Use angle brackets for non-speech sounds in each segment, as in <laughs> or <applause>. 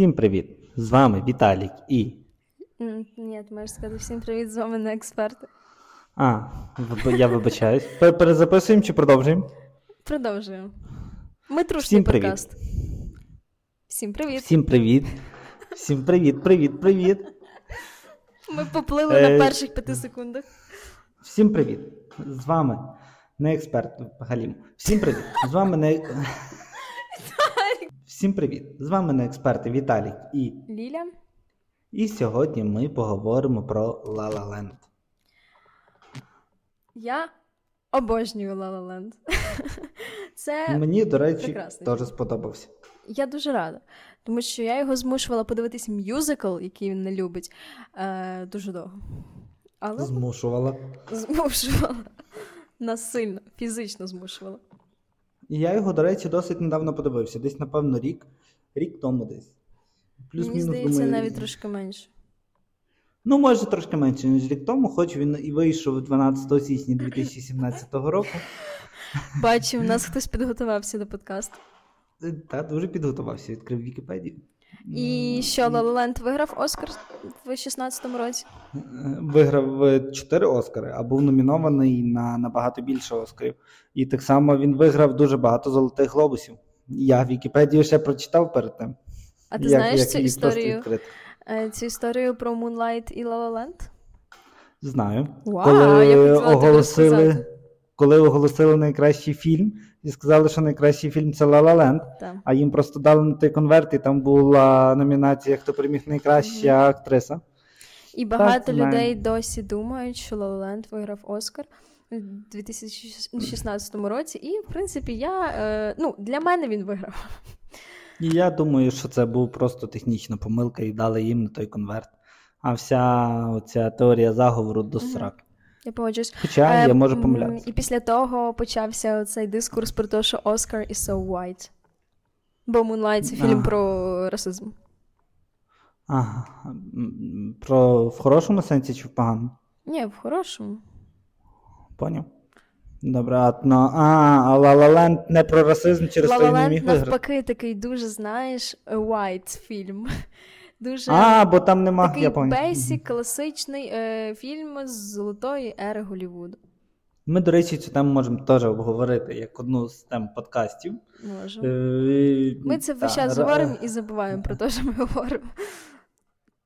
Всім привіт! З вами Віталік і. Ні, ти можеш сказати всім привіт, з вами не експерти. А, я вибачаюсь. Перезаписуємо чи продовжуємо? Продовжуємо. Ми трушний подкаст. Всім привіт. Всім привіт. Всім привіт, привіт, привіт. Ми поплили на е, перших п'яти секундах. Всім привіт! З вами не експерт Галім. Всім привіт! З вами не. Всім привіт! З вами не експерти Віталік і Ліля. І сьогодні ми поговоримо про La Land. Я обожнюю La Land. <laughs> Це Мені, до речі, теж сподобався. Я дуже рада, тому що я його змушувала подивитися мюзикл, який він не любить, е, дуже довго. Але... Змушувала. <laughs> Змушувала. Насильно, фізично змушувала. І я його, до речі, досить недавно подивився. Десь, напевно, рік, рік тому десь. Плюс-мінус, Мені здається, думаю, навіть трошки менше. Ну, може, трошки менше, ніж рік тому, хоч він і вийшов 12 січня 2017 року. <laughs> Бачу, у нас хтось підготувався до подкасту. Так, дуже підготувався, відкрив Вікіпедію. І що Лалаленд виграв Оскар в 16-му році? Виграв 4 Оскари, а був номінований на набагато більше Оскарів. І так само він виграв дуже багато золотих глобусів. Я Вікіпедію ще прочитав перед тим. А ти як, знаєш як цю історію е, цю історію про Moonlight і La La Land? Знаю. Вау, Коли я оголосили коли оголосили найкращий фільм, і сказали, що найкращий фільм це La Land, а їм просто дали на той конверт, і там була номінація, хто переміг найкраща mm-hmm. актриса. І багато так, людей досі думають, що La Land виграв Оскар у 2016 році. І, в принципі, я е, ну, для мене він виграв. І я думаю, що це був просто технічна помилка і дали їм на той конверт. А вся оця теорія заговору до срак. Я погоджуюсь. Хоча е, я можу помилятися. І після того почався цей дискурс про те, що Oscar is so white. Бо Moonlight – це фільм ага. про расизм. Ага. Про в хорошому сенсі чи в поганому? Ні, в хорошому. Поняв. Добре, а, ну, La не про расизм через той не міг виграти? навпаки, такий дуже, знаєш, white фільм. Дуже А, бо там нема такий я бейсік, класичний е, фільм з золотої ери Голлівуду. Ми, до речі, цю тему можемо теж обговорити як одну з тем подкастів. Можемо. Е, Ми це весь час говоримо і забуваємо про те, що ми говоримо.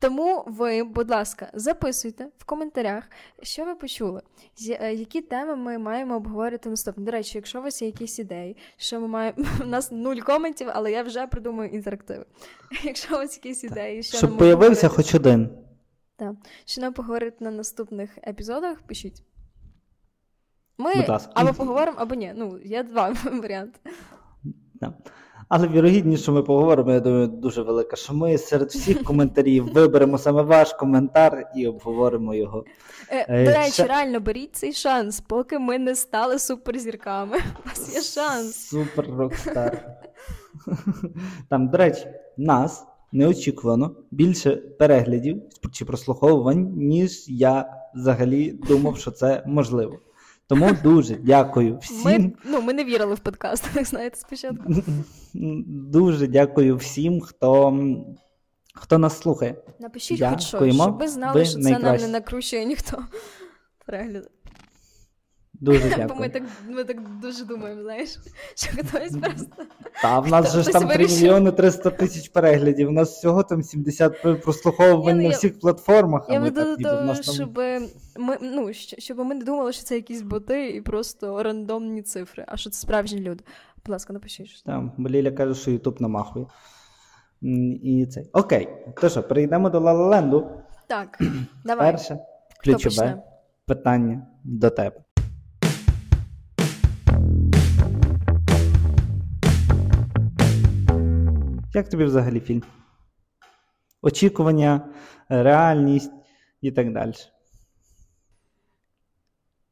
Тому ви, будь ласка, записуйте в коментарях, що ви почули, е, які теми ми маємо обговорити наступне. До речі, якщо у вас є якісь ідеї, що ми маємо <laughs> у нас нуль коментів, але я вже придумаю інтерактиви. <laughs> Якщо у вас якісь ідеї, що щоб появився хоч один. Так. Що нам поговорити на наступних епізодах, пишіть. Ми або поговоримо, або ні. Ну, є два <laughs> варіанти. Але вірогідність, що ми поговоримо, я думаю, дуже велика. Що ми серед всіх коментарів виберемо саме ваш коментар і обговоримо його. Е, е До речі, Ще... реально беріть цей шанс, поки ми не стали суперзірками. У вас є шанс. Супер рокстар. <laughs> Там, до речі, нас неочікувано більше переглядів чи прослуховувань, ніж я взагалі думав, що це можливо. Тому дуже дякую всім. Ми, ну, ми не вірили в подкаст, як знаєте, спочатку. Дуже дякую всім, хто хто нас слухає. Напишіть хоч щось, щоб ви знали, ви що це нам не накручує ніхто перегляд. Дуже дякую. Бо ми так ми так дуже думаємо, знаєш, що хтось просто. Та в нас же ж там 3 мільйони 300 тисяч переглядів. У нас всього там 70 прослуховувань на всіх платформах. Я веду до того, щоб ми ну, щоб ми не думали, що це якісь боти і просто рандомні цифри, а що це справжні люди. Будь ласка, напишіть. Там, Ліля каже, що Ютуб намахує. І це. Окей, то що, перейдемо до Лалаленду. Так, <clears throat> давай. Перше ключове питання до тебе. Як тобі взагалі фільм? Очікування, реальність і так далі.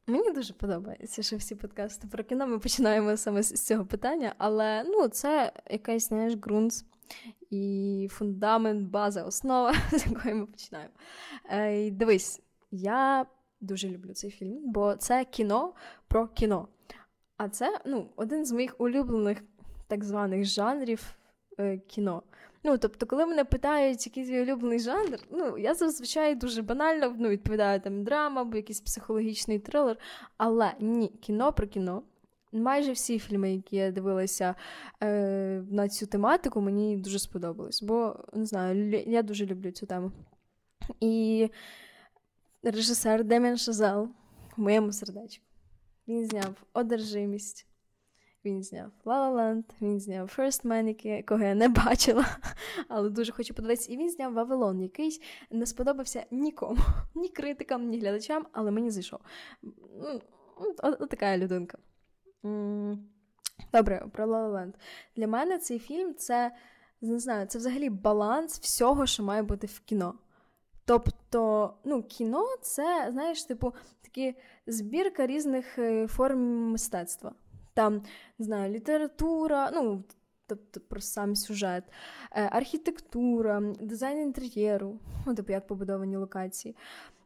Мені дуже подобається, що всі подкасти про кіно ми починаємо саме з цього питання, але ну, це якийсь знаєш, ґрунт і фундамент, база, основа, <laughs> з якої ми починаємо. Е, Дивись, я дуже люблю цей фільм, бо це кіно про кіно. А це ну, один з моїх улюблених так званих жанрів е, кіно. Ну, тобто, коли мене питають, який твій улюблений жанр, ну, я зазвичай дуже банально ну, відповідаю там драма або якийсь психологічний трилер. Але ні, кіно про кіно. Майже всі фільми, які я дивилася е, на цю тематику, мені дуже сподобались. Бо не знаю, я дуже люблю цю тему. І режисер Демін Шазел в моєму сердечку. Він зняв одержимість. Він зняв La La Land, він зняв First Man, якого я не бачила, <laughs> але дуже хочу подивитися. І він зняв Вавилон, який не сподобався нікому, <laughs> ні критикам, ні глядачам, але мені зайшов. От така людинка. Добре, про La La Land. Для мене цей фільм це не знаю, це взагалі баланс всього, що має бути в кіно. Тобто, ну, кіно це, знаєш, типу, такі збірка різних е, форм мистецтва там не знаю, література, ну, тобто про сам сюжет, е, архітектура, дизайн інтер'єру, ну, тобто як побудовані локації.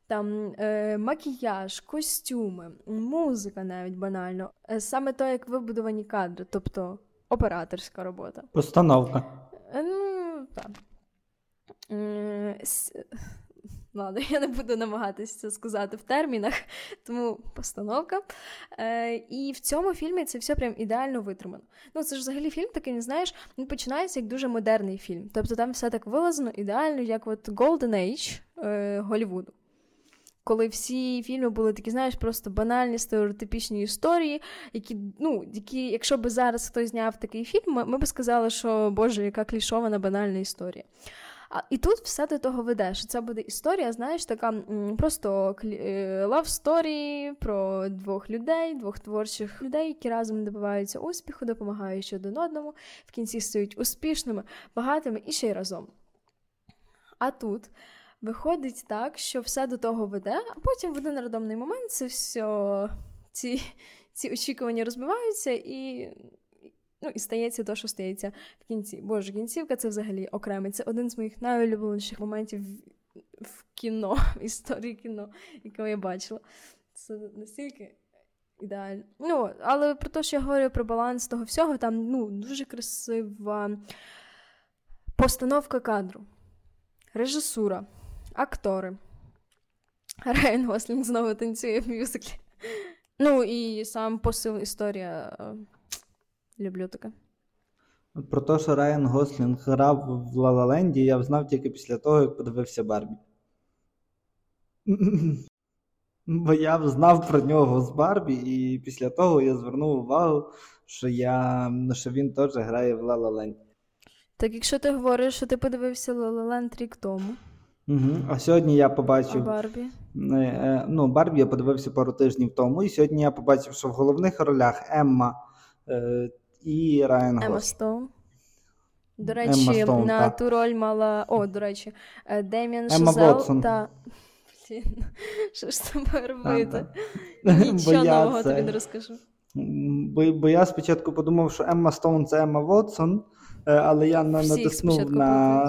Там е, макіяж, костюми, музика навіть банально. Е, саме то, як вибудовані кадри, тобто операторська робота. Постановка. Е, ну, так. Е, Ладно, <laughs> я не буду намагатися це сказати в термінах, <laughs> тому постановка. Е, І в цьому фільмі це все прям ідеально витримано. Ну, це ж взагалі фільм такий, не знаєш, він починається як дуже модерний фільм. Тобто там все так вилазено ідеально, як от Golden Age е, Голлівуду. Коли всі фільми були такі, знаєш, просто банальні стереотипічні історії, які, ну, які, якщо б зараз хтось зняв такий фільм, ми, ми б сказали, що Боже, яка клішована банальна історія. А, І тут все до того веде, що це буде історія, знаєш, така просто е, love story про двох людей, двох творчих людей, які разом добиваються успіху, допомагають один одному, в кінці стають успішними, багатими і ще й разом. А тут. Виходить так, що все до того веде, а потім в один радомний момент це все, ці ці очікування розбиваються, і Ну, і стається те, що стається в кінці. Боже, кінцівка це взагалі окремий. Це один з моїх найулюбленіших моментів в кіно, в історії кіно, яке я бачила. Це настільки ідеально. Ну, але про те, що я говорю про баланс того всього, там ну, дуже красива постановка кадру, режисура, актори. Райан Гослінг знову танцює в мюзиклі. Ну і сам посил історія. Люблю таке. Про те, що Райан Гослінг грав в Лалаленді, я знав тільки після того, як подивився Барбі. <laughs> Бо я знав про нього з Барбі, і після того я звернув увагу, що я, що він теж грає в Лалаленді. Так якщо ти говориш, що ти подивився Лалаленд рік тому. Угу. А сьогодні я побачив. А Барбі? Е, е, ну, Барбі я подивився пару тижнів тому, і сьогодні я побачив, що в головних ролях Емма. І Райан Ема Стоун. До речі, Стоун, на так. ту роль мала. О, до речі, е, Дем'ян Шазел та. Що ж там робити? <laughs> Нічого нового тобі не розкажу. Бо, бо я спочатку подумав, що Емма Стоун це Емма Вотсон, е, але я натиснув на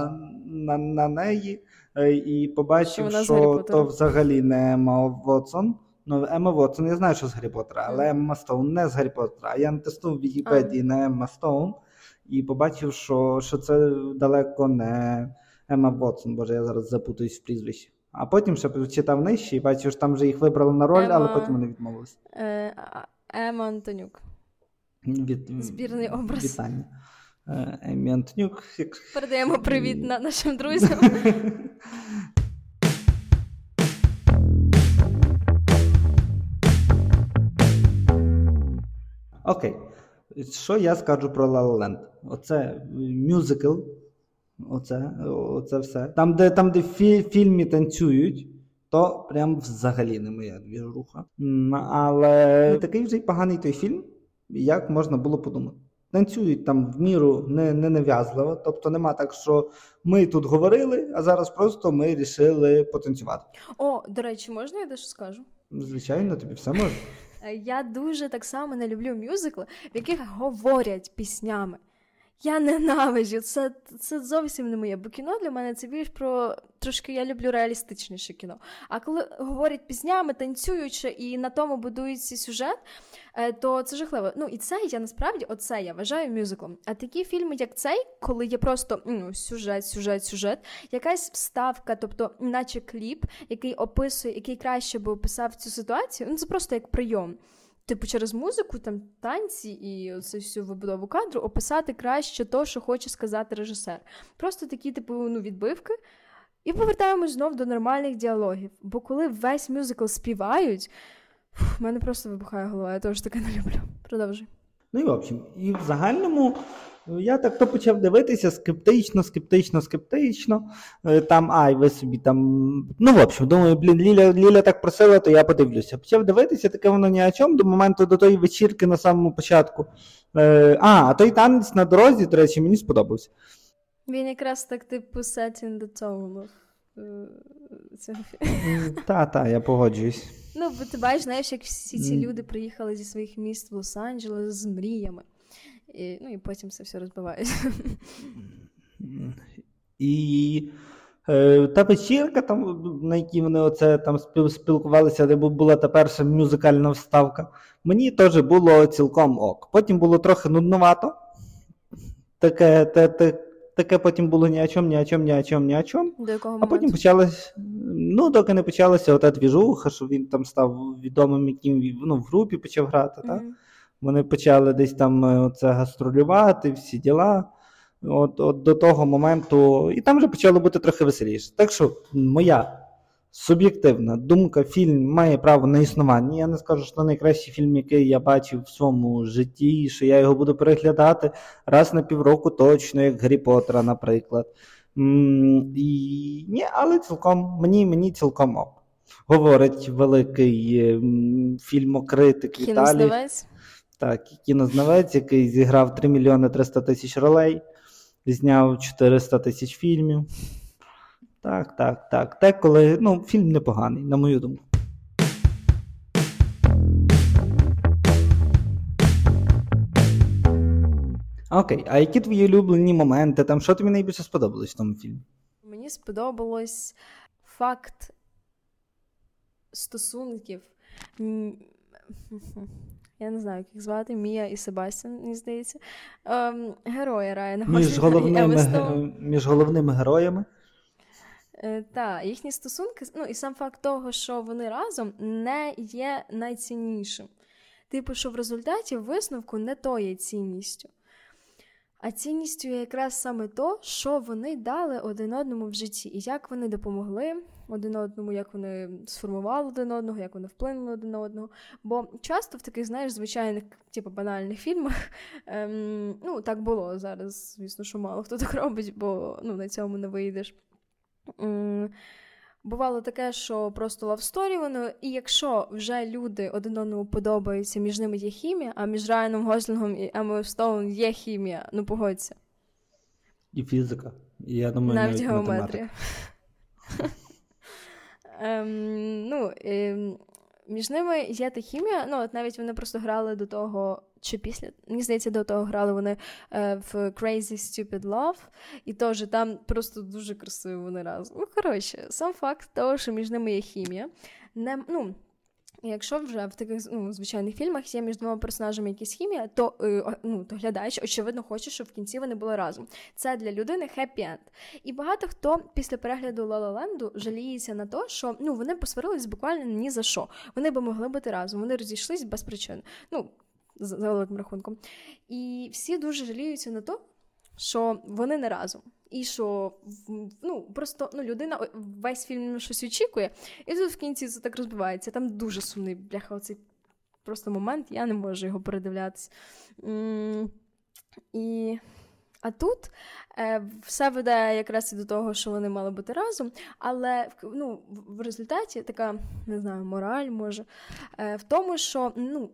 на, на неї е, і побачив, що, що то взагалі не Емма Вотсон. Ну, Емма Вотсон, я знаю, що з Гаррі Поттера, але Емма Стоун не з Гаррі Поттера. Я натиснув в Вікіпедії на Емма Стоун і побачив, що що це далеко не Емма Вотсон, боже, я зараз запутаюсь в прізвищі. А потім ще читав нижче і бачив, що там вже їх вибрали на роль, Ема... але потім вони відмовилися. Е, Ема Антонюк. Від... Збірний образ. Вітання. Е, Емі Антонюк. Передаємо привіт на нашим друзям. <laughs> Окей. Що я скажу про La La Land? Оце мюзикл. Оце оце все. Там, де там, де в фільмі танцюють, то прям взагалі не моя двіжуха. Але такий вже й поганий той фільм, як можна було подумати. Танцюють там в міру не, не нав'язливо, тобто нема так, що ми тут говорили, а зараз просто ми рішили потанцювати. О, до речі, можна я дещо скажу? Звичайно, тобі все можна. Е, я дуже так само не люблю мюзикли, в яких говорять піснями. Я ненавиджу, це це зовсім не моє, бо кіно для мене це більш про трошки я люблю реалістичніше кіно. А коли говорять пізнями, танцюючи і на тому будується сюжет, е, то це жахливо. Ну і це я насправді оце я вважаю мюзиклом. А такі фільми, як цей, коли є просто ну, сюжет, сюжет, сюжет, якась вставка, тобто, наче кліп, який описує, який краще би описав цю ситуацію, ну це просто як прийом типу, через музику, там танці і це всю вибудову кадру описати краще то, що хоче сказати режисер. Просто такі, типу, ну, відбивки. І повертаємось знов до нормальних діалогів. Бо коли весь мюзикл співають, в мене просто вибухає голова, я теж таке не люблю. Продовжуй. Ну і в общем, і в загальному я так то почав дивитися скептично, скептично, скептично. Е, там, ай, ви собі там. Ну, в общем, думаю, блін, Ліля Ліля так просила, то я подивлюся. Почав дивитися, таке воно ні о чому до моменту до тої вечірки на самому початку. Е, А, а той танець на дорозі, до речі, мені сподобався. Він якраз так типу in the tone Так, так, я погоджуюсь. Ну, бо ти бачиш, знаєш, як всі ці люди приїхали зі своїх міст в Лос-Анджелес з мріями. І, Ну і потім це все розбивається. І <laughs> е, та вечірка, там, на якій вони оце там спілкувалися, де була та перша мюзикальна вставка, мені теж було цілком ок. Потім було трохи нудновато. Таке те, те, таке потім було ні о чому, ні о чому, ні о чому, ні о чому. До якого а потім почалась, ну, доки не почалася ота двіжуха, що він там став відомим, яким ну, в групі почав грати. Mm-hmm. так? Вони почали десь там е, це гастролювати, всі діла. От, от до того моменту, і там вже почало бути трохи веселіше. Так що моя суб'єктивна думка, фільм має право на існування. Я не скажу, що це найкращий фільм, який я бачив в своєму житті, що я його буду переглядати раз на півроку, точно, як Гаррі Поттера, наприклад. І, Ні, але цілком мені мені цілком ок. Говорить великий фільмокритик Віталій. Так, кінознавець, який зіграв 3 мільйони 300 тисяч ролей, зняв 400 тисяч фільмів. Так, так, так. Те, коли ну, фільм непоганий, на мою думку. Окей, а які твої улюблені моменти? Там Що тобі найбільше сподобалось в тому фільмі? Мені сподобалось факт стосунків я не знаю, як їх звати, Мія і Себастьян, мені здається. Ем, Герої Райана між головними, між головними героями. Е, Так, їхні стосунки, ну і сам факт того, що вони разом не є найціннішим. Типу, що в результаті висновку не то є цінністю. А цінністю є якраз саме то, що вони дали один одному в житті, і як вони допомогли один одному, як вони сформували один одного, як вони вплинули один одного. Бо часто в таких, знаєш, звичайних, типу, банальних фільмах, <laughs> ем, ну, так було зараз, звісно, що мало хто так робить, бо ну, на цьому не вийдеш. Ем, Бувало таке, що просто love story воно, і якщо вже люди один одному подобаються, між ними є хімія, а між Райаном Гослінгом і Емою Стоун є хімія, ну погодься. І фізика. І я думаю, навіть геометрія. <laughs> ем, ну, ем, Між ними є та хімія, ну от навіть вони просто грали до того, чи після, мені здається, до того грали вони е, в Crazy Stupid Love, і теж там просто дуже красиво вони разом. Ну, коротше, сам факт того, що між ними є хімія. Не, ну, Якщо вже в таких ну, звичайних фільмах є між двома персонажами якісь хімія, то е, ну, то глядач, очевидно, хоче, щоб в кінці вони були разом. Це для людини хеппі-енд. І багато хто після перегляду Ла-Ла-Ленду жаліється на те, що ну, вони посварились буквально ні за що. Вони би могли бути разом, вони розійшлись без причин. Ну, за великим рахунком. І всі дуже жаліються на те, що вони не разом. І що ну, просто ну, людина весь фільм щось очікує, і тут в кінці це так розбивається. Там дуже сумний бляха, оцей просто момент, я не можу його передивлятися. І... А тут е, все веде якраз і до того, що вони мали бути разом, але ну, в результаті така не знаю, мораль може е, в тому, що ну,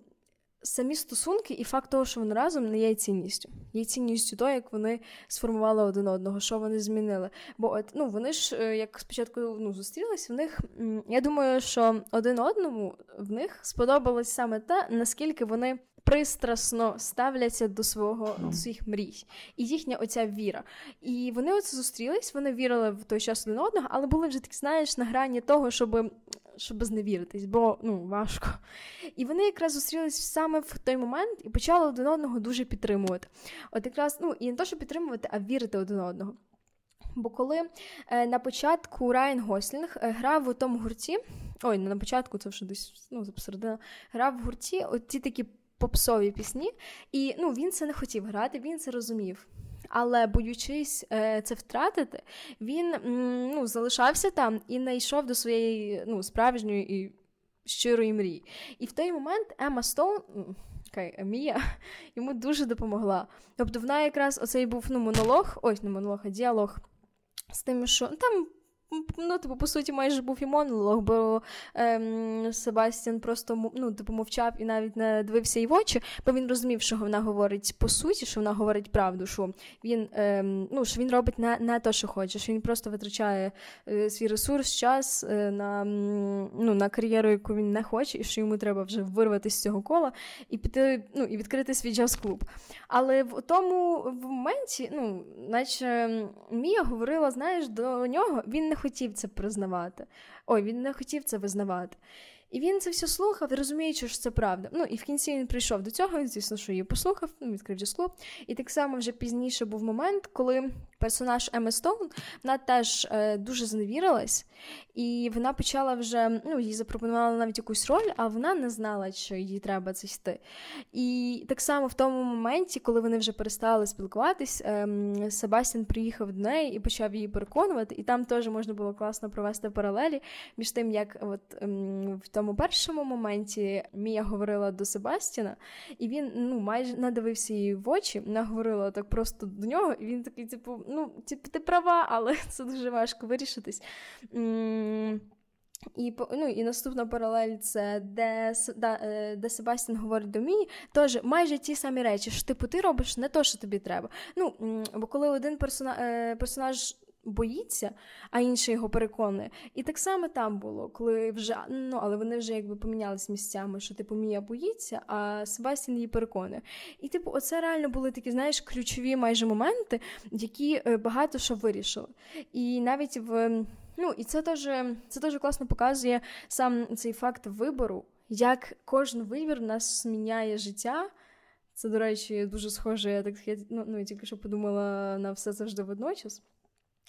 самі стосунки і факт того, що вони разом не є цінністю. Є цінністю того, як вони сформували один одного, що вони змінили. Бо от, ну, вони ж, е, як спочатку ну, зустрілись, в них я думаю, що один одному в них сподобалось саме те, наскільки вони пристрасно ставляться до свого до своїх мрій, і їхня оця віра. І вони оце зустрілись, вони вірили в той час один одного, але були вже так, знаєш, на грані того, щоб щоб зневіритись, бо ну важко. І вони якраз зустрілись саме в той момент і почали один одного дуже підтримувати. От якраз ну і не то, що підтримувати, а вірити один одного. Бо коли е, на початку Райан Гослінг е, грав у тому гурті, ой, не на початку, це вже десь ну, посередина, грав в гурті оці такі попсові пісні, і ну, він це не хотів грати, він це розумів. Але боючись е, це втратити, він ну, залишався там і не йшов до своєї ну, справжньої і щирої мрії. І в той момент Ема Стоун. Okay, Мія <laughs> йому дуже допомогла. Тобто вона якраз оцей був ну, монолог, ось не монолог, а діалог з тим, що там ну, типу, по суті, майже був і монолог, бо ем, Себастьян просто ну, типу, мовчав і навіть не дивився їй в очі, бо він розумів, що вона говорить по суті, що вона говорить правду, що він ем, ну, що він робить не, не те, що хоче, що він просто витрачає е, свій ресурс, час е, на ну, на кар'єру, яку він не хоче, і що йому треба вже вирватися з цього кола і піти ну, і відкрити свій джаз-клуб. Але в тому в моменті, ну, наче Мія говорила, знаєш, до нього він не хотів це признавати. Ой, він не хотів це визнавати. І він це все слухав, розуміючи, що це правда. Ну і в кінці він прийшов до цього, він, звісно, що її послухав, ну, відкрив джаз-клуб. І так само вже пізніше був момент, коли персонаж Еми Стоун вона теж е, дуже зневірилась, і вона почала вже ну, їй запропонували навіть якусь роль, а вона не знала, що їй треба це йти. І так само в тому моменті, коли вони вже перестали спілкуватись, е, Себастьян приїхав до неї і почав її переконувати. І там теж можна було класно провести паралелі між тим, як от е, в тому першому моменті Мія говорила до Себастіна, і він ну майже надивився її в очі, вона говорила так просто до нього, і він такий, типу ну, типу, ти права, але <laughs> це дуже важко вирішитись. І ну, і наступна паралель це де да, е, де Себастін говорить до Мії, теж майже ті самі речі, що типу ти робиш не то, що тобі треба. Ну, Бо коли один персонаж, е, персонаж боїться, а інший його переконує. І так само там було, коли вже ну але вони вже якби помінялись місцями, що типу Мія боїться, а Себастьян її переконує. І, типу, оце реально були такі, знаєш, ключові майже моменти, які е, багато що вирішили. І навіть в ну і це теж це дуже класно показує сам цей факт вибору, як кожен вибір нас міняє життя. Це, до речі, дуже схоже. Я так ну, ну, я тільки що подумала на все завжди водночас.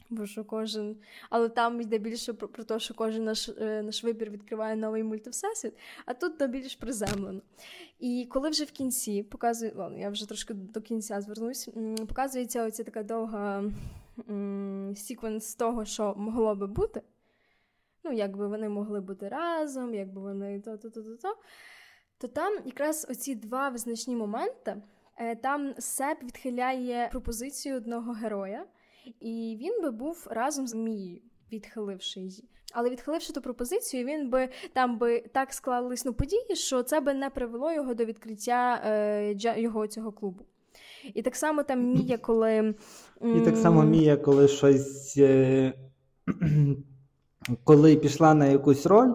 Бо що кожен, але там йде більше про, про те, що кожен наш е, наш вибір відкриває новий мультивсесвіт, а тут то більш приземлено. І коли вже в кінці показує, ладно, я вже трошки до кінця звернусь, показується оця така довга м, секвенс того, що могло би бути. Ну, як би вони могли бути разом, як би вони то-то-то-то, то там якраз оці два визначні моменти. Е, там Сеп відхиляє пропозицію одного героя. І він би був разом з Мією, відхиливши її. Але відхиливши ту пропозицію, він би там би так склались ну, події, що це би не привело його до відкриття е, його цього клубу. І так само там Мія, коли. І так само Мія, коли щось. Е... <clears throat> Коли пішла на якусь роль,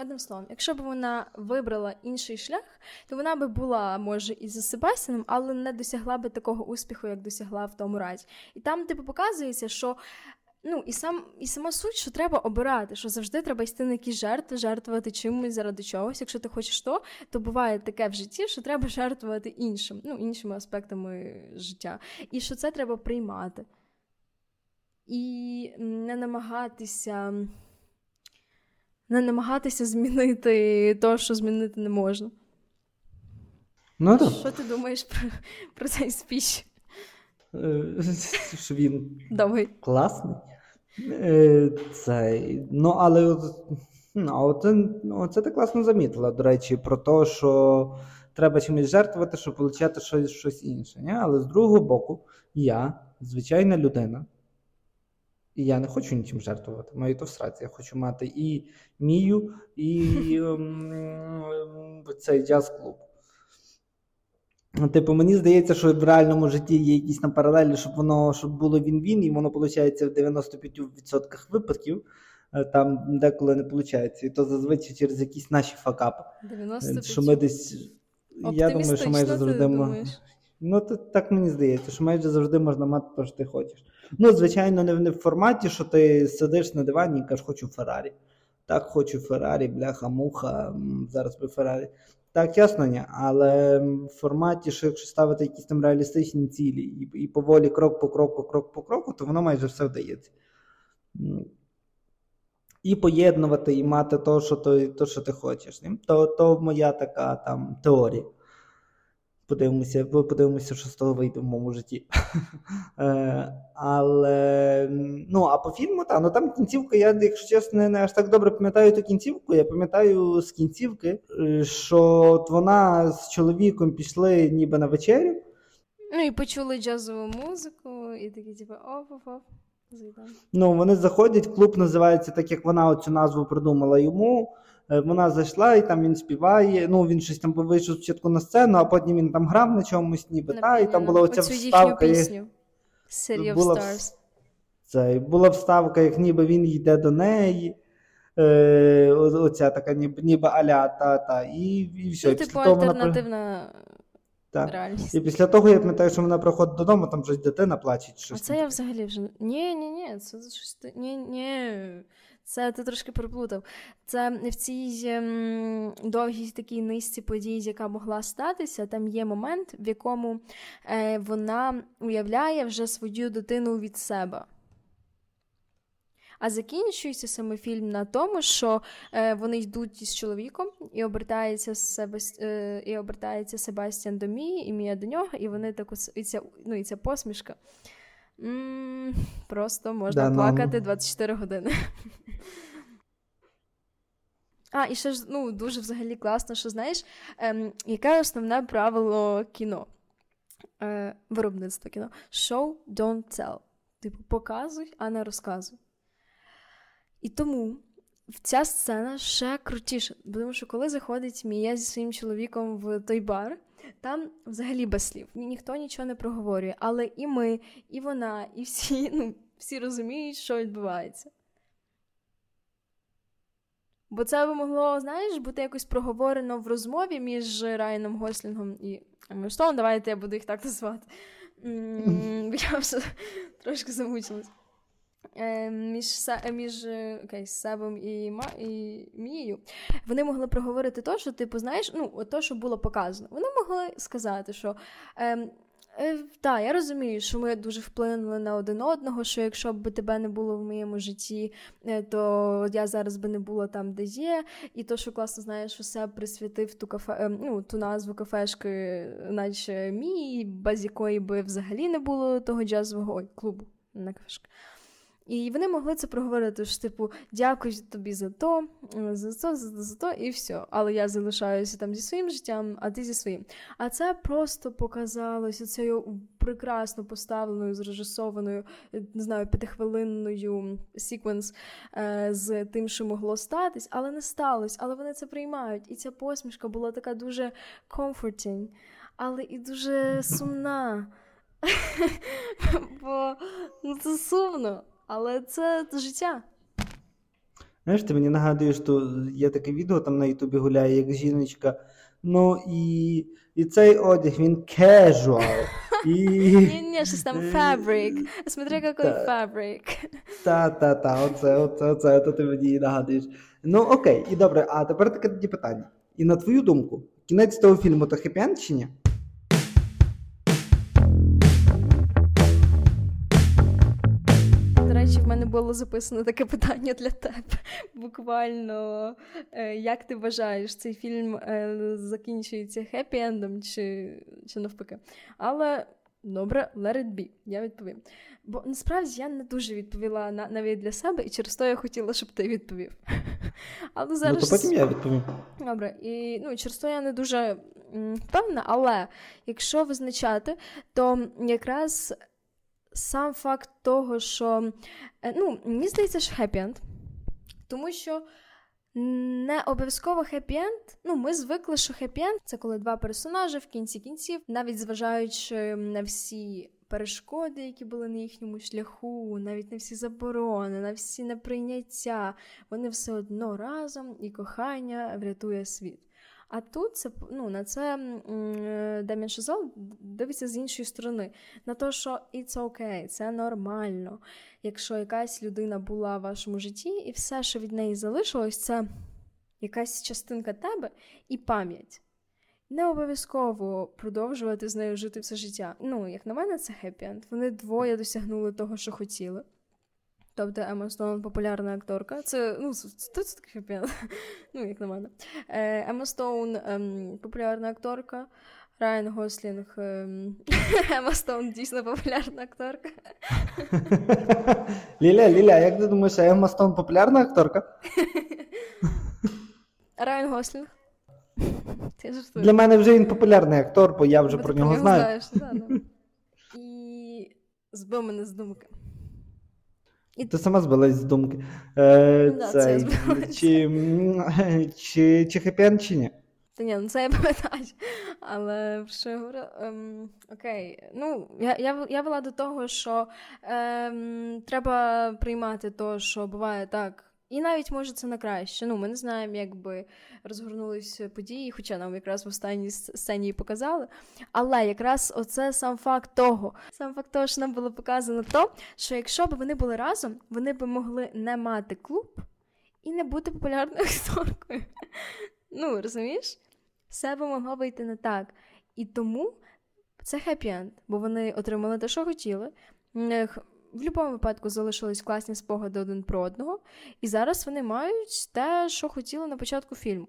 Одним словом, якщо б вона вибрала інший шлях, то вона би була, може, і за Себастіном, але не досягла би такого успіху, як досягла в тому разі. І там, типу, показується, що. Ну, і сам і сама суть, що треба обирати, що завжди треба йти на якісь жертви, жертвувати чимось заради чогось. Якщо ти хочеш то, то буває таке в житті, що треба жертвувати іншим, ну, іншими аспектами життя. І що це треба приймати. І не намагатися не намагатися змінити те, що змінити не можна. Ну, так. Що ти думаєш про про цей спіч? Е, <laughs> що він Довгий. класний. Е, цей, Ну, але ну, оце, оце ти класно замітила, до речі, про те, що треба чимось жертвувати, щоб отримати щось щось інше. Не? Але з другого боку, я, звичайна людина, і я не хочу нічим жертвувати. Маю то в сраці. Я хочу мати і мію, і ем, цей джаз-клуб. Типу, мені здається, що в реальному житті є якісь на паралелі, щоб воно щоб було він-він, і воно виходить в 95% випадків. Е, там деколи не виходить. І то зазвичай через якісь наші факапи. 95? Що ми десь я думаю, що майже завжди можна. Ну, то, так мені здається, що майже завжди можна мати те, що ти хочеш. Ну, звичайно, не в, форматі, що ти сидиш на дивані і кажеш, хочу Феррарі. Так, хочу Феррарі, бляха, муха, зараз би Феррарі. Так, ясно, ні. Але в форматі, що якщо ставити якісь там реалістичні цілі і і поволі крок по кроку, крок по кроку, то воно майже все вдається. І поєднувати, і мати то, що то, то, що ти хочеш. То то моя така там теорія. Подивимося, подивимося, що з того вийде в моєму житті. <laughs> Е, але ну, а по фільму, так, ну там кінцівка, я, якщо чесно, не аж так добре пам'ятаю ту кінцівку. Я пам'ятаю з кінцівки, е, що вона з чоловіком пішли ніби на вечерю. Ну і почули джазову музику, і такі, типу, оф-оф-оф. Ну, вони заходять, клуб називається так, як вона цю назву придумала йому. Е, вона зайшла і там він співає. Ну він щось там вийшов спочатку на сцену, а потім він там грав на чомусь, ніби на та, і там була оця вставка. Пісню. Of була, Stars. Це, була вставка, як ніби він йде до неї. Е, Оця така, ніби ніби аля та та і і все. Ну, типу альтернативна вона... реальність. І після того я пам'ятаю, що вона приходить додому, там щось дитина плаче. Щось а це я взагалі вже. Ні, ні, ні, це щось. Ні, ні. Це ти трошки переплутав. Це в цій ем, довгій такій низці подій, яка могла статися, там є момент, в якому е, вона уявляє вже свою дитину від себе. А закінчується саме фільм на тому, що е, вони йдуть із чоловіком, і обертається Себаст... е, і обертається Себастьян до Мії, і Мія до нього, і вони так і ця, ну, і ця посмішка. М-м, Просто можна да, ну, плакати 24 ну. години. А, і ще ж ну, дуже взагалі класно, що знаєш, ем, яке основне правило кіно, Е, виробництва кіно. Show, don't tell. Типу, показуй, а не розказуй. І тому ця сцена ще крутіша. Тому що коли заходить Мія зі своїм чоловіком в той бар, там взагалі без слів. Ніхто нічого не проговорює. Але і ми, і вона, і всі, <laughs> ну, всі розуміють, що відбувається. Бо це би могло, знаєш, бути якось проговорено в розмові між Райаном Гослінгом і Стоун. Давайте я буду їх так назвати. <laughs> Я вже трошки замучилась. Е, між між окей, Себом і Ма, і Мією, вони могли проговорити то, що типу, знаєш, ну, то, що було показано. Вони могли сказати, що е, Е, Так, я розумію, що ми дуже вплинули на один одного. Що якщо б тебе не було в моєму житті, е, то я зараз би не була там, де є. І то, що класно знаєш, все присвятив ту кафе, е, ну, ту назву кафешки, наче мій, без якої би взагалі не було того джазового ой, клубу на кафешки. І вони могли це проговорити, що типу, дякую тобі за то, за то, за, за то, і все. Але я залишаюся там зі своїм життям, а ти зі своїм. А це просто показалося цією прекрасно поставленою, зрежисованою, не знаю, п'ятихвилинною секвенс е, з тим, що могло статись, але не сталося. Але вони це приймають. І ця посмішка була така дуже comforting, але і дуже сумна. <laughs> Бо ну, це сумно. Але це життя. Знаєш, ти мені нагадуєш, що є таке відео там на Ютубі гуляє, як жіночка. Ну і і цей одяг, він casual. І... Ні, ні, щось там fabric. Смотри, який fabric. Та-та-та, оце, оце, оце, то ти мені нагадуєш. Ну окей, і добре, а тепер таке тоді питання. І на твою думку, кінець того фільму то хеппі чи ні? Було записано таке питання для тебе. Буквально, е, як ти вважаєш, цей фільм е, закінчується хеппі-ендом чи чи навпаки? Але добре, let it be, я відповім. Бо насправді я не дуже відповіла на, навіть для себе, і через то я хотіла, щоб ти відповів. <laughs> Але зараз... Ну, то потім я відповім. Добре, і ну, через то я не дуже впевнена, але якщо визначати, то якраз сам факт того, що е, ну, мені здається, що хеппі-енд. Тому що не обов'язково хеппі-енд, Ну, ми звикли, що хеппі-енд – це коли два персонажі в кінці кінців, навіть зважаючи на всі перешкоди, які були на їхньому шляху, навіть на всі заборони, на всі неприйняття, вони все одно разом і кохання врятує світ. А тут це ну, на це Демін Шазол дивиться з іншої сторони. На те, що it's okay, це нормально. Якщо якась людина була в вашому житті, і все, що від неї залишилось, це якась частинка тебе і пам'ять. Не обов'язково продовжувати з нею жити все життя. Ну, як на мене, це хеппі-енд. Вони двоє досягнули того, що хотіли. Тобто Ема Стоун популярна акторка. Це ну, це, це таке хеппі-енд. Ну, як на мене. Ема Стоун ем, популярна акторка. Райан Гослінг. Ем... <laughs> Ема Стоун дійсно популярна акторка. <laughs> Ліля, Ліля, як ти думаєш, Ема Стоун популярна акторка? <laughs> Райан Гослінг. Для мене вже він популярний актор, бо я вже бо про нього знаю. Знаєш, да, да. І збив мене з думки. І... Ти сама збилась з думки. Е, да, це, Чи чи, чи хеппі чи ні? Та ні, ну це я пам'ятаю. Але що я говорю, ем, окей. Ну, я я, я вела до того, що ем, треба приймати то, що буває так. І навіть може це на краще. Ну, ми не знаємо, як би розгорнулися події, хоча нам якраз в останній сцені показали. Але якраз оце сам факт того, сам факт того, що нам було показано, то що якщо б вони були разом, вони б могли не мати клуб і не бути популярною акторкою. Ну, розумієш? Все би могло вийти не так. І тому це хеппі-енд, бо вони отримали те, що хотіли будь-якому випадку залишились класні спогади один про одного, і зараз вони мають те, що хотіли на початку фільму.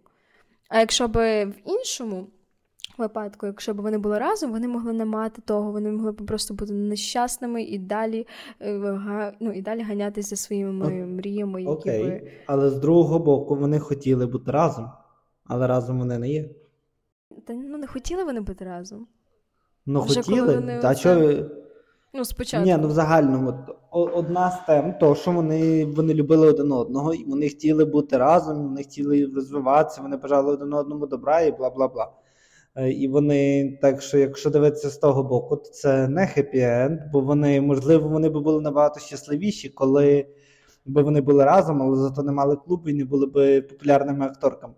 А якщо б в іншому випадку, якщо б вони були разом, вони могли не мати того, вони могли б просто бути нещасними і далі е, ну, і далі ганятися своїми О, мріями. Які Окей, би... але з другого боку вони хотіли бути разом, але разом вони не є. Та ну не хотіли вони бути разом. Ну, Вже хотіли, вони а що Ну, спочатку. Ні, ну в загальному одна з тем, то що вони вони любили один одного, і вони хотіли бути разом, вони хотіли розвиватися, вони бажали один одному добра і бла бла бла. Е, і вони, так що, якщо дивитися з того боку, то це не хеппі-енд, бо вони, можливо, вони би були набагато щасливіші, коли б вони були разом, але зато не мали клубу і не були б популярними акторками.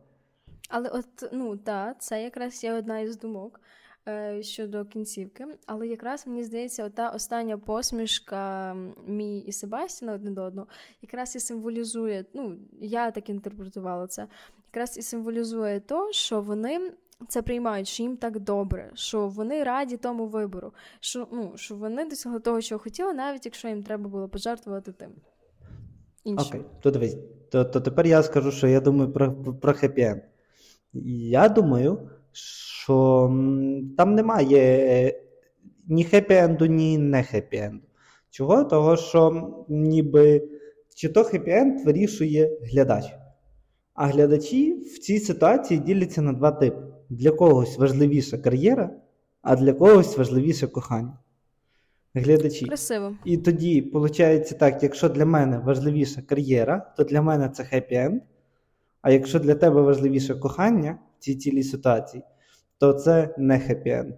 Але от, ну так, це якраз є одна із думок. Е, щодо кінцівки. Але якраз мені здається, ота остання посмішка мій і Себастіна один до одного якраз і символізує, ну, я так інтерпретувала це, якраз і символізує то, що вони. Це приймають, що їм так добре, що вони раді тому вибору, що ну, що вони досягли того, що хотіли, навіть якщо їм треба було пожертвувати тим. Іншим. Окей, то дивись, то, то тепер я скажу, що я думаю про про хеппі-енд. Я думаю, що там немає ні хеппі-енду, ні не хеппі-енду. Чого? Того, що ніби чи то хеппі-енд вирішує глядач. А глядачі в цій ситуації діляться на два типи: для когось важливіша кар'єра, а для когось важливіше кохання. Глядачі. Красиво. І тоді, виходить так, якщо для мене важливіша кар'єра, то для мене це хеппі-енд. А якщо для тебе важливіше кохання цій цілій ситуації, то це не хеппі-енд.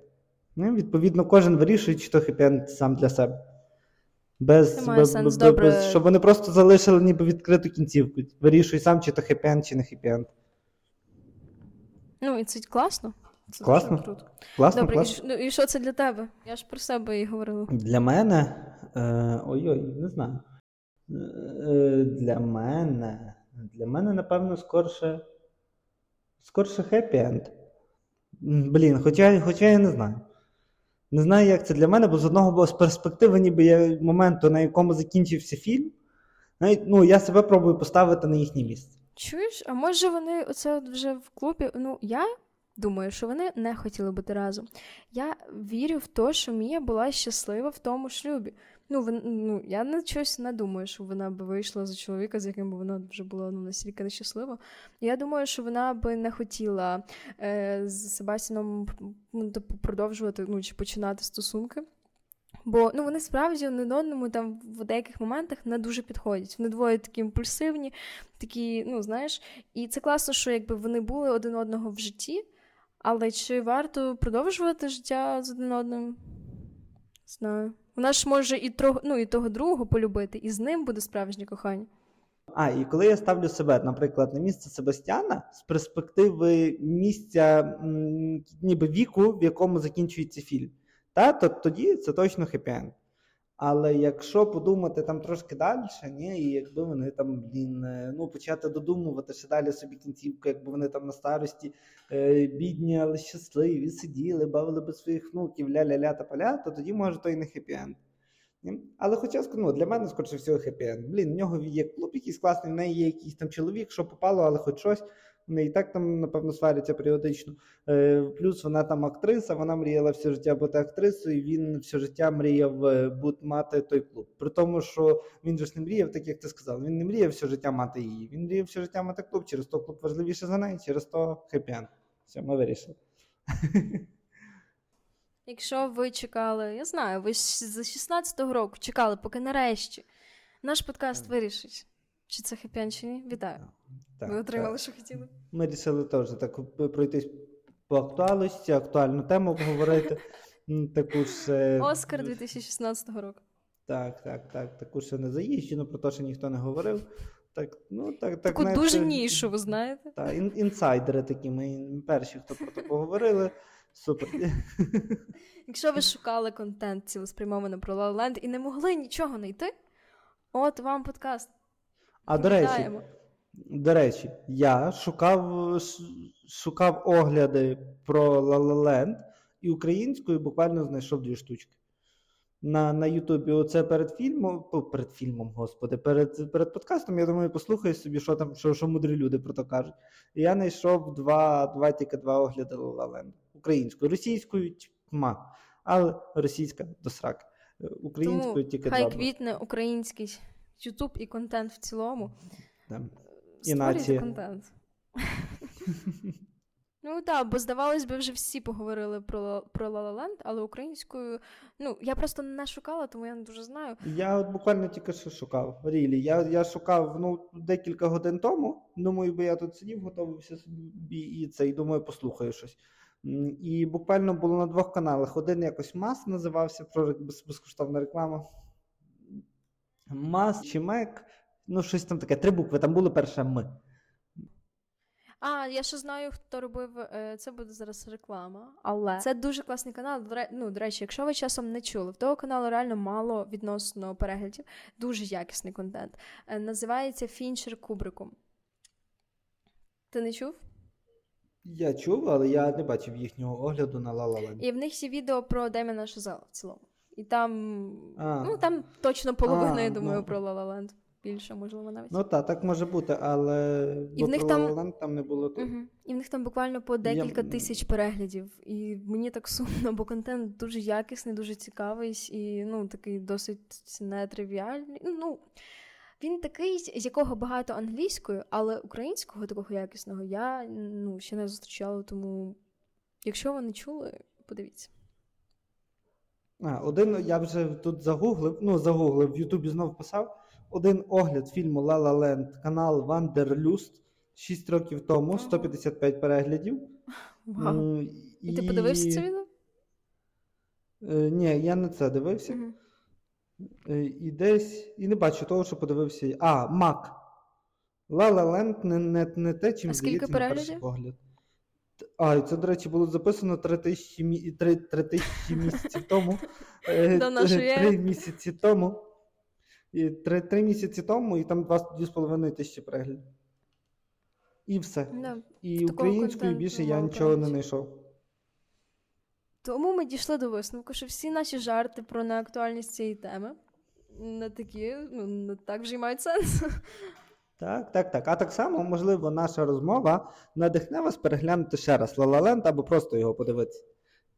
Ну, Відповідно, кожен вирішує, чи то хеппі-енд сам для себе. Без, без, без, без, Щоб вони просто залишили ніби відкриту кінцівку. Вирішуй сам, чи то хеппі-енд, чи не хеппі-енд. Ну, і це класно. Це класно. круто. Класно, Добре, класно. І, ну, і що це для тебе? Я ж про себе і говорила. Для мене. Е, Ой-ой, не знаю. Е, Для мене. Для мене, напевно, скорше. Скорше хеппі-енд. Блін, хоча хоча я не знаю. Не знаю, як це для мене, бо з одного боку, з перспективи, ніби я моменту, на якому закінчився фільм, навіть, ну, я себе пробую поставити на їхнє місце. Чуєш, а може вони оце от вже в клубі? Ну, я думаю, що вони не хотіли бути разом. Я вірю в те, що Мія була щаслива в тому шлюбі. Ну, вон, ну, я на щось не думаю, що вона б вийшла за чоловіка, з яким вона вже була ну, настільки нещаслива. Я думаю, що вона би не хотіла е, з Себастіном типу, продовжувати ну, чи починати стосунки. Бо ну, вони справді один одному там в деяких моментах не дуже підходять. Вони двоє такі імпульсивні, такі, ну знаєш, і це класно, що якби вони були один одного в житті, але чи варто продовжувати життя з один одним? Знаю. Вона ж може і трох, ну, і того другого полюбити, і з ним буде справжнє кохання. А, і коли я ставлю себе, наприклад, на місце Себастьяна з перспективи місця ніби віку, в якому закінчується фільм, та, то тоді це точно хеппі-енд. Але якщо подумати там трошки далі, ні, і якби вони там блін, е, ну почати додумувати ще далі собі кінцівку, якби вони там на старості е, бідні, але щасливі, сиділи, бавили би своїх внуків, ля-ля-ля та поля, то тоді може то і не хеппі-енд. Але хоча ну, для мене, скоріше всього, хеппі-енд. Блін, в нього є клуб якийсь класний, в неї є якийсь там чоловік, що попало, але хоч щось. Вони і так там, напевно, сваряться періодично. Е, Плюс вона там актриса, вона мріяла все життя бути актрисою, і він все життя мріяв е, бути мати той клуб. При тому, що він же ж не мріяв, так як ти сказав, він не мріяв все життя мати її. Він мріяв все життя мати клуб, через то клуб важливіше за неї, через то хеппі-енд. Все, ми вирішили. <laughs> Якщо ви чекали, я знаю, ви з 16-го року чекали, поки нарешті наш подкаст вирішить, чи це хеппі чи ні? Вітаю. Так, ви отримали, так. що хотіли. Ми вирішили теж так пройтись по актуальності, актуальну тему обговорити. Таку ж... Оскар 2016 року. Так, так, так. Таку ще не заїжджену, про те, що ніхто не говорив. Так, ну, так, так, Таку знаєте, дуже нішу, ви знаєте. Так, ін- інсайдери такі, ми перші, хто про це поговорили. Супер. Якщо ви шукали контент цілеспрямовано про La La Land і не могли нічого знайти, от вам подкаст. А до речі, до речі, я шукав шукав огляди про La La Land і українською буквально знайшов дві штучки. На на Ютубі оце перед фільмом, перед фільмом, господи, перед перед подкастом, я думаю, послухаю собі, що там, що що мудрі люди про то кажуть. І я знайшов два, два тільки два огляди La La Land українською, російською тьма, але російська до сраки. Українською Тому тільки хай квітне український Ютуб і контент в цілому. І нація. контент. Ну так, бо здавалось би, вже всі поговорили про про La La Land, але українською. Ну, я просто не шукала, тому я не дуже знаю. Я от буквально тільки що шукав. Рілі. Я я шукав ну, декілька годин тому. Думаю, бо я тут сидів, готувався собі і це, і думаю, послухаю щось. І буквально було на двох каналах. Один якось Мас називався про безкоштовна реклама. Мас чи Мек. Ну, щось там таке. Три букви, там було перше Ми. А, я ще знаю, хто робив. Е, це буде зараз реклама. Але це дуже класний канал. Ну, до речі, якщо ви часом не чули, в того каналу реально мало відносно переглядів, дуже якісний контент. Е, називається Фінчер Кубриком. Ти не чув? Я чув, але я не бачив їхнього огляду на La La І в них є відео про Деміна Шазела в цілому. І там а. ну, там точно половина, а, я думаю, ну. про La Більше, можливо, навіть. Ну так, так може бути, але і в них там... Там не було тут. Угу. І в них там буквально по декілька я... тисяч переглядів. І мені так сумно, бо контент дуже якісний, дуже цікавий і ну, такий досить нетривіальний. Ну, він такий, з якого багато англійською, але українського такого якісного я ну, ще не зустрічала, тому якщо ви не чули, подивіться. А, Один я вже тут загуглив, ну, загуглив, в Ютубі знов писав. Один огляд фільму La La Land, канал Wanderlust 6 років тому, 155 переглядів. <laughs> Вау. І, і ти подивився це відео? Е, Ні, я не це дивився. Угу. Е, і десь. І не бачу того, що подивився. А, Мак. La La Land не не, не те, чим здається на перший погляд. А, і це, до речі, було записано 3 тисячі, 3, 3 тисячі місяців <laughs> тому. Е, три місяці тому. І 3, 3 місяці тому, і там 2,5 тисячі переглядів. І все. Да, і українською більше я нічого не знайшов. Тому ми дійшли до висновку, що всі наші жарти про неактуальність цієї теми не такі, ну, не так вже й мають сенс. Так, так, так. А так само, можливо, наша розмова надихне вас переглянути ще раз Лалаленд або просто його подивитися.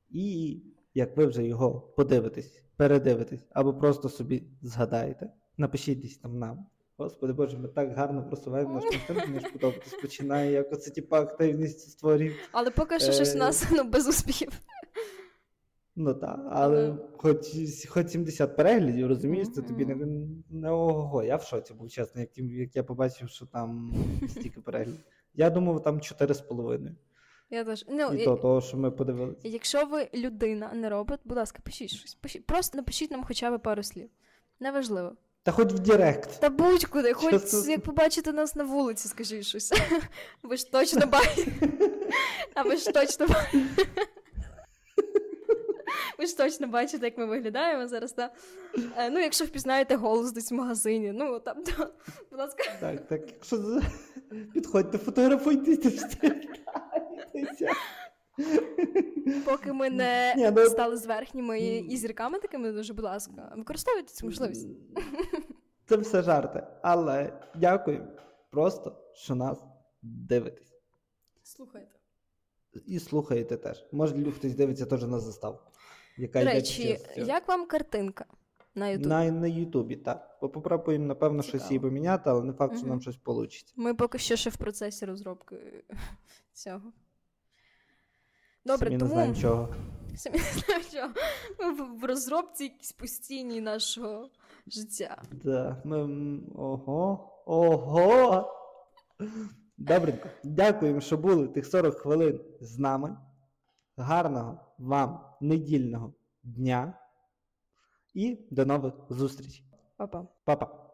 І як ви вже його подивитесь, передивитесь, або просто собі згадаєте, напишіть десь там нам. Господи Боже, ми так гарно просуваємо наш контент, мені ж подобатись починає, як оце типа активність створює. Але поки що щось у нас ну, без успіхів. Ну так, але mm. хоч хоч 70 переглядів, розумієш, це тобі не не ого. Я в шоці був чесно, як як я побачив, що там <laughs> стільки переглядів. Я думав, там 4,5. Я теж. Ну, І то, того, що ми подивилися. Якщо ви людина, а не робот, будь ласка, пишіть щось. Пишіть. Просто напишіть нам хоча б пару слів. Неважливо. Та хоч в Директ. Та будь-куди, хоч Чесно. як побачите нас на вулиці, скажіть щось. <laughs> Ви ж точно бачите. <laughs> А ви ж точно бачите. <laughs> Ви ж точно бачите, як ми виглядаємо зараз. Та? Е, Ну, якщо впізнаєте голос десь в магазині, ну там, то, будь ласка, Так, так, якщо підходьте, фотографуйтеся. поки ми не Ні, ну- стали з верхніми і зірками такими, дуже, будь ласка, використовуйте цю можливість. Це все жарти. Але дякую просто, що нас дивитесь. Слухайте. І слухаєте теж. Може, хтось дивиться теж на заставку. Яка До йде речі, під час як вам картинка на Ютубі? на, на Ютубі, так. Попробуємо, напевно, Цікаво. щось її поміняти, але не факт, що нам щось вийде. Ми поки що ще в процесі розробки <laughs> цього. Добре, Самі тому не знаємо чого. самі не знаю, що ми в, в розробці якісь постійні нашого життя. Да. Ми... Ого. Ого. Добренько. Дякуємо, що були тих 40 хвилин з нами. Гарного вам недільного дня. І до нових зустрічей. Па-па. Па-па.